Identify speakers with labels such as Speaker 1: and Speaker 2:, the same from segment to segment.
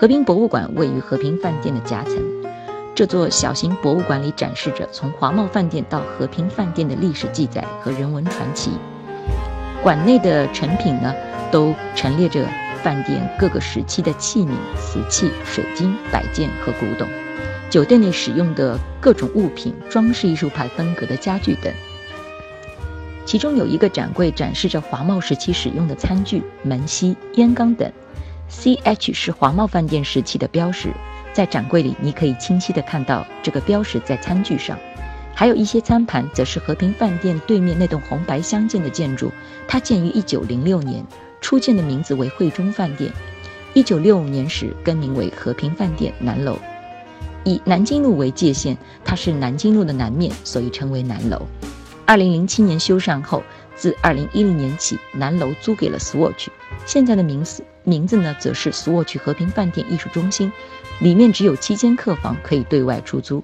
Speaker 1: 和平博物馆位于和平饭店的夹层，这座小型博物馆里展示着从华茂饭店到和平饭店的历史记载和人文传奇。馆内的陈品呢，都陈列着饭店各个时期的器皿、瓷器、水晶、摆件和古董，酒店内使用的各种物品、装饰艺术派风格的家具等。其中有一个展柜展示着华茂时期使用的餐具、门锡、烟缸等。CH 是华茂饭店时期的标识，在展柜里你可以清晰地看到这个标识在餐具上。还有一些餐盘，则是和平饭店对面那栋红白相间的建筑，它建于1906年，初建的名字为汇中饭店，1965年时更名为和平饭店南楼。以南京路为界限，它是南京路的南面，所以称为南楼。2007年修缮后，自2010年起，南楼租给了 Swatch，现在的名字。名字呢，则是苏沃区和平饭店艺术中心，里面只有七间客房可以对外出租。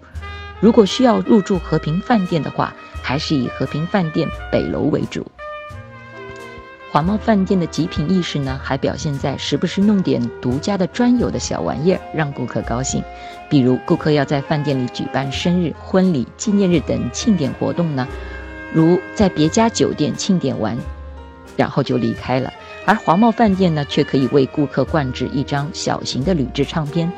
Speaker 1: 如果需要入住和平饭店的话，还是以和平饭店北楼为主。华茂饭店的极品意识呢，还表现在时不时弄点独家的专有的小玩意儿，让顾客高兴。比如，顾客要在饭店里举办生日、婚礼、纪念日等庆典活动呢，如在别家酒店庆典完，然后就离开了。而华茂饭店呢，却可以为顾客灌制一张小型的铝制唱片，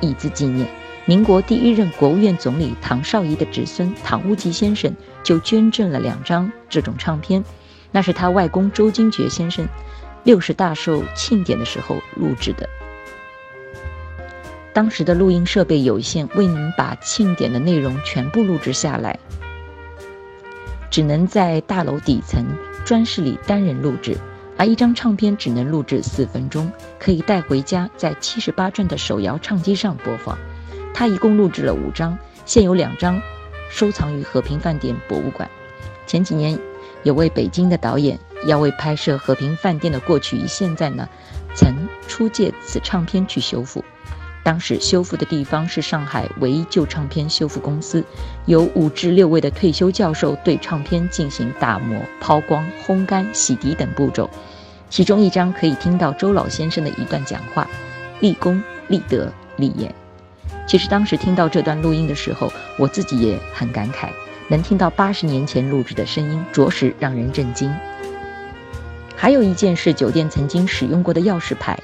Speaker 1: 以资纪念。民国第一任国务院总理唐绍仪的侄孙唐无忌先生就捐赠了两张这种唱片，那是他外公周金觉先生六十大寿庆典的时候录制的。当时的录音设备有限，未能把庆典的内容全部录制下来，只能在大楼底层专室里单人录制。而一张唱片只能录制四分钟，可以带回家，在七十八转的手摇唱机上播放。他一共录制了五张，现有两张收藏于和平饭店博物馆。前几年，有位北京的导演要为拍摄和平饭店的过去与现在呢，曾出借此唱片去修复。当时修复的地方是上海唯一旧唱片修复公司，由五至六位的退休教授对唱片进行打磨、抛光、烘干、洗涤等步骤。其中一张可以听到周老先生的一段讲话：“立功、立德、立言。”其实当时听到这段录音的时候，我自己也很感慨，能听到八十年前录制的声音，着实让人震惊。还有一件是酒店曾经使用过的钥匙牌。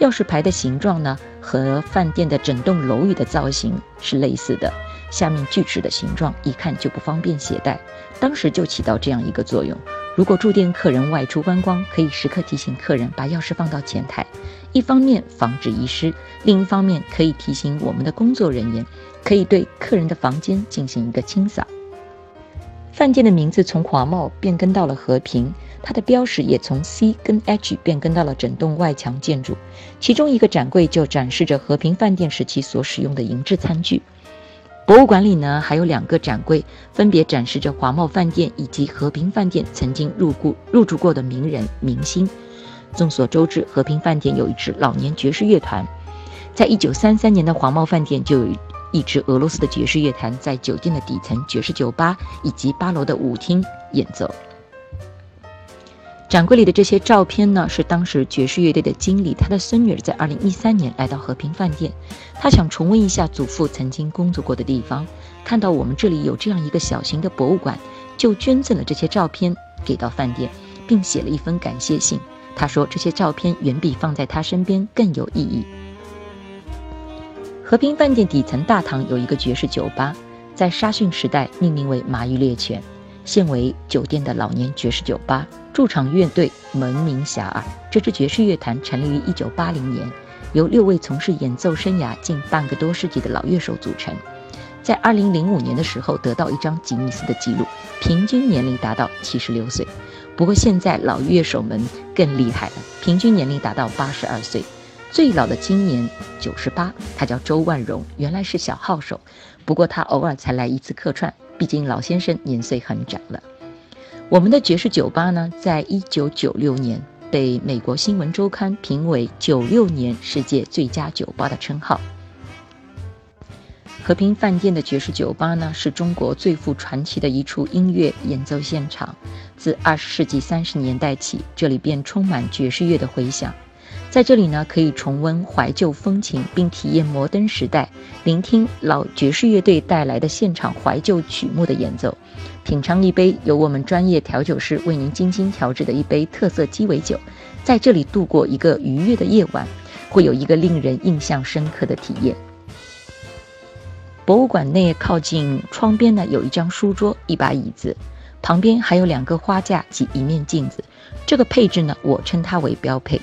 Speaker 1: 钥匙牌的形状呢，和饭店的整栋楼宇的造型是类似的，下面锯齿的形状，一看就不方便携带。当时就起到这样一个作用：如果住店客人外出观光，可以时刻提醒客人把钥匙放到前台，一方面防止遗失，另一方面可以提醒我们的工作人员，可以对客人的房间进行一个清扫。饭店的名字从华茂变更到了和平。它的标识也从 C 跟 H 变更到了整栋外墙建筑，其中一个展柜就展示着和平饭店时期所使用的银质餐具。博物馆里呢，还有两个展柜，分别展示着华茂饭店以及和平饭店曾经入顾入住过的名人明星。众所周知，和平饭店有一支老年爵士乐团，在一九三三年的华茂饭店就有一支俄罗斯的爵士乐团在酒店的底层爵士酒吧以及八楼的舞厅演奏。展柜里的这些照片呢，是当时爵士乐队的经理，他的孙女儿在二零一三年来到和平饭店，他想重温一下祖父曾经工作过的地方，看到我们这里有这样一个小型的博物馆，就捐赠了这些照片给到饭店，并写了一封感谢信。他说这些照片远比放在他身边更有意义。和平饭店底层大堂有一个爵士酒吧，在沙逊时代命名为马玉猎犬。现为酒店的老年爵士酒吧，驻场乐队闻名遐迩。这支爵士乐团成立于1980年，由六位从事演奏生涯近半个多世纪的老乐手组成。在2005年的时候，得到一张吉尼斯的记录，平均年龄达到76岁。不过现在老乐手们更厉害了，平均年龄达到82岁，最老的今年98，他叫周万荣，原来是小号手，不过他偶尔才来一次客串。毕竟老先生年岁很长了。我们的爵士酒吧呢，在一九九六年被美国新闻周刊评为九六年世界最佳酒吧的称号。和平饭店的爵士酒吧呢，是中国最富传奇的一处音乐演奏现场。自二十世纪三十年代起，这里便充满爵士乐的回响。在这里呢，可以重温怀旧风情，并体验摩登时代，聆听老爵士乐队带来的现场怀旧曲目的演奏，品尝一杯由我们专业调酒师为您精心调制的一杯特色鸡尾酒，在这里度过一个愉悦的夜晚，会有一个令人印象深刻的体验。博物馆内靠近窗边呢，有一张书桌，一把椅子，旁边还有两个花架及一面镜子。这个配置呢，我称它为标配。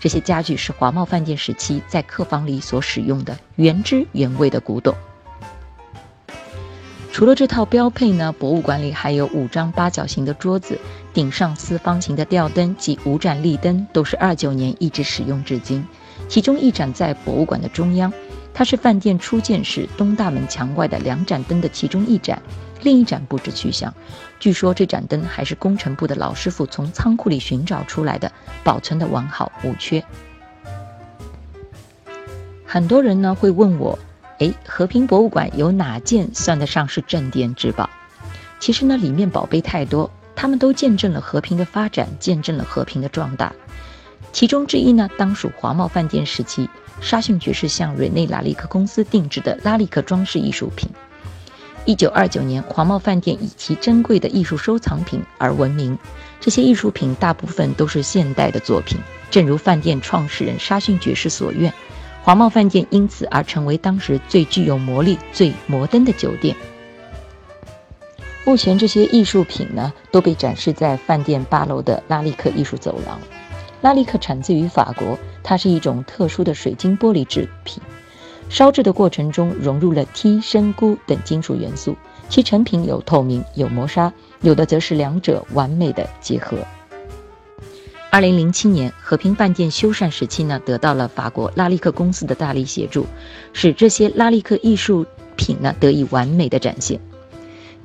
Speaker 1: 这些家具是华茂饭店时期在客房里所使用的原汁原味的古董。除了这套标配呢，博物馆里还有五张八角形的桌子，顶上四方形的吊灯及五盏立灯都是二九年一直使用至今。其中一盏在博物馆的中央，它是饭店初建时东大门墙外的两盏灯的其中一盏。另一盏不知去向，据说这盏灯还是工程部的老师傅从仓库里寻找出来的，保存的完好无缺。很多人呢会问我，哎，和平博物馆有哪件算得上是镇店之宝？其实呢，里面宝贝太多，他们都见证了和平的发展，见证了和平的壮大。其中之一呢，当属华茂饭店时期沙逊爵士向瑞内拉利克公司定制的拉利克装饰艺术品。一九二九年，华茂饭店以其珍贵的艺术收藏品而闻名。这些艺术品大部分都是现代的作品，正如饭店创始人沙逊爵士所愿，华茂饭店因此而成为当时最具有魔力、最摩登的酒店。目前，这些艺术品呢都被展示在饭店八楼的拉力克艺术走廊。拉力克产自于法国，它是一种特殊的水晶玻璃制品。烧制的过程中融入了锑、砷、钴等金属元素，其成品有透明、有磨砂，有的则是两者完美的结合。二零零七年，和平饭店修缮时期呢，得到了法国拉力克公司的大力协助，使这些拉力克艺术品呢得以完美的展现。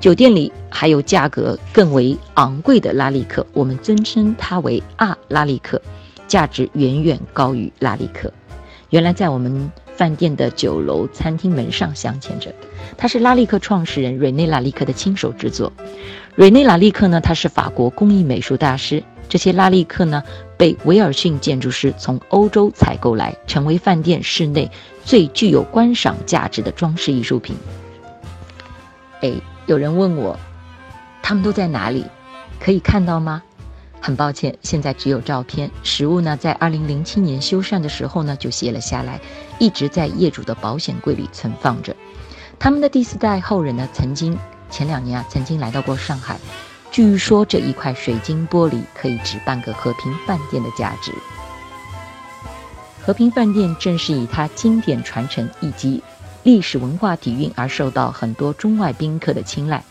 Speaker 1: 酒店里还有价格更为昂贵的拉力克，我们尊称它为“啊拉力克”，价值远远高于拉力克。原来在我们。饭店的酒楼餐厅门上镶嵌着，它是拉力克创始人瑞内拉利克的亲手制作。瑞内拉利克呢，他是法国工艺美术大师。这些拉力克呢，被威尔逊建筑师从欧洲采购来，成为饭店室内最具有观赏价值的装饰艺术品。哎，有人问我，他们都在哪里？可以看到吗？很抱歉，现在只有照片。实物呢，在二零零七年修缮的时候呢，就卸了下来，一直在业主的保险柜里存放着。他们的第四代后人呢，曾经前两年啊，曾经来到过上海。据说这一块水晶玻璃可以值半个和平饭店的价值。和平饭店正是以它经典传承以及历史文化底蕴而受到很多中外宾客的青睐。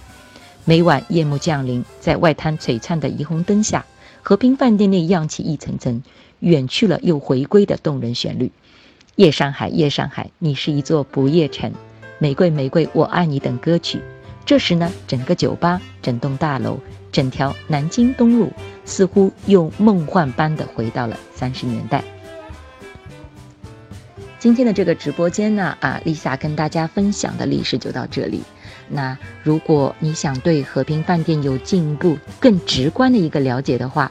Speaker 1: 每晚夜幕降临，在外滩璀璨的霓虹灯下。和平饭店内漾起一层层远去了又回归的动人旋律。夜上海，夜上海，你是一座不夜城。玫瑰，玫瑰，我爱你等歌曲。这时呢，整个酒吧、整栋大楼、整条南京东路，似乎又梦幻般的回到了三十年代。今天的这个直播间呢，啊，Lisa 跟大家分享的历史就到这里。那如果你想对和平饭店有进一步、更直观的一个了解的话，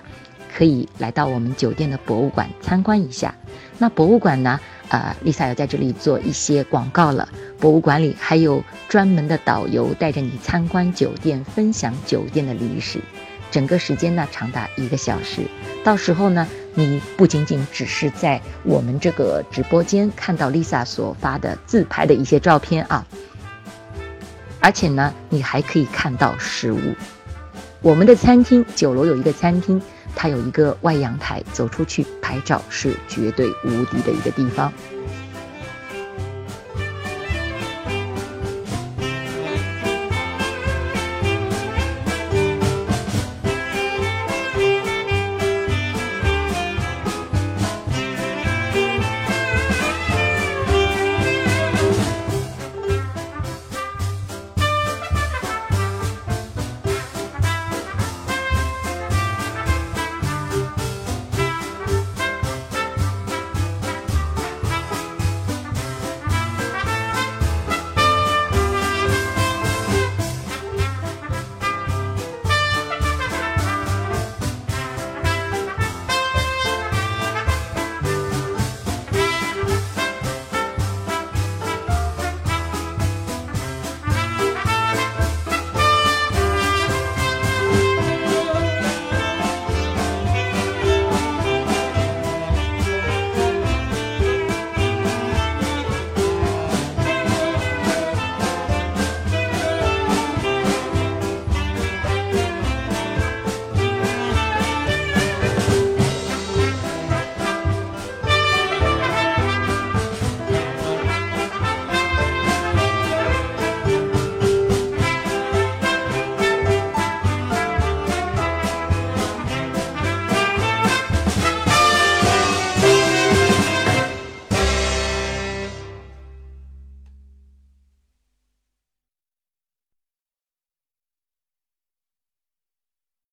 Speaker 1: 可以来到我们酒店的博物馆参观一下。那博物馆呢，呃，Lisa 要在这里做一些广告了。博物馆里还有专门的导游带着你参观酒店，分享酒店的历史。整个时间呢长达一个小时。到时候呢，你不仅仅只是在我们这个直播间看到 Lisa 所发的自拍的一些照片啊。而且呢，你还可以看到实物。我们的餐厅九楼有一个餐厅，它有一个外阳台，走出去拍照是绝对无敌的一个地方。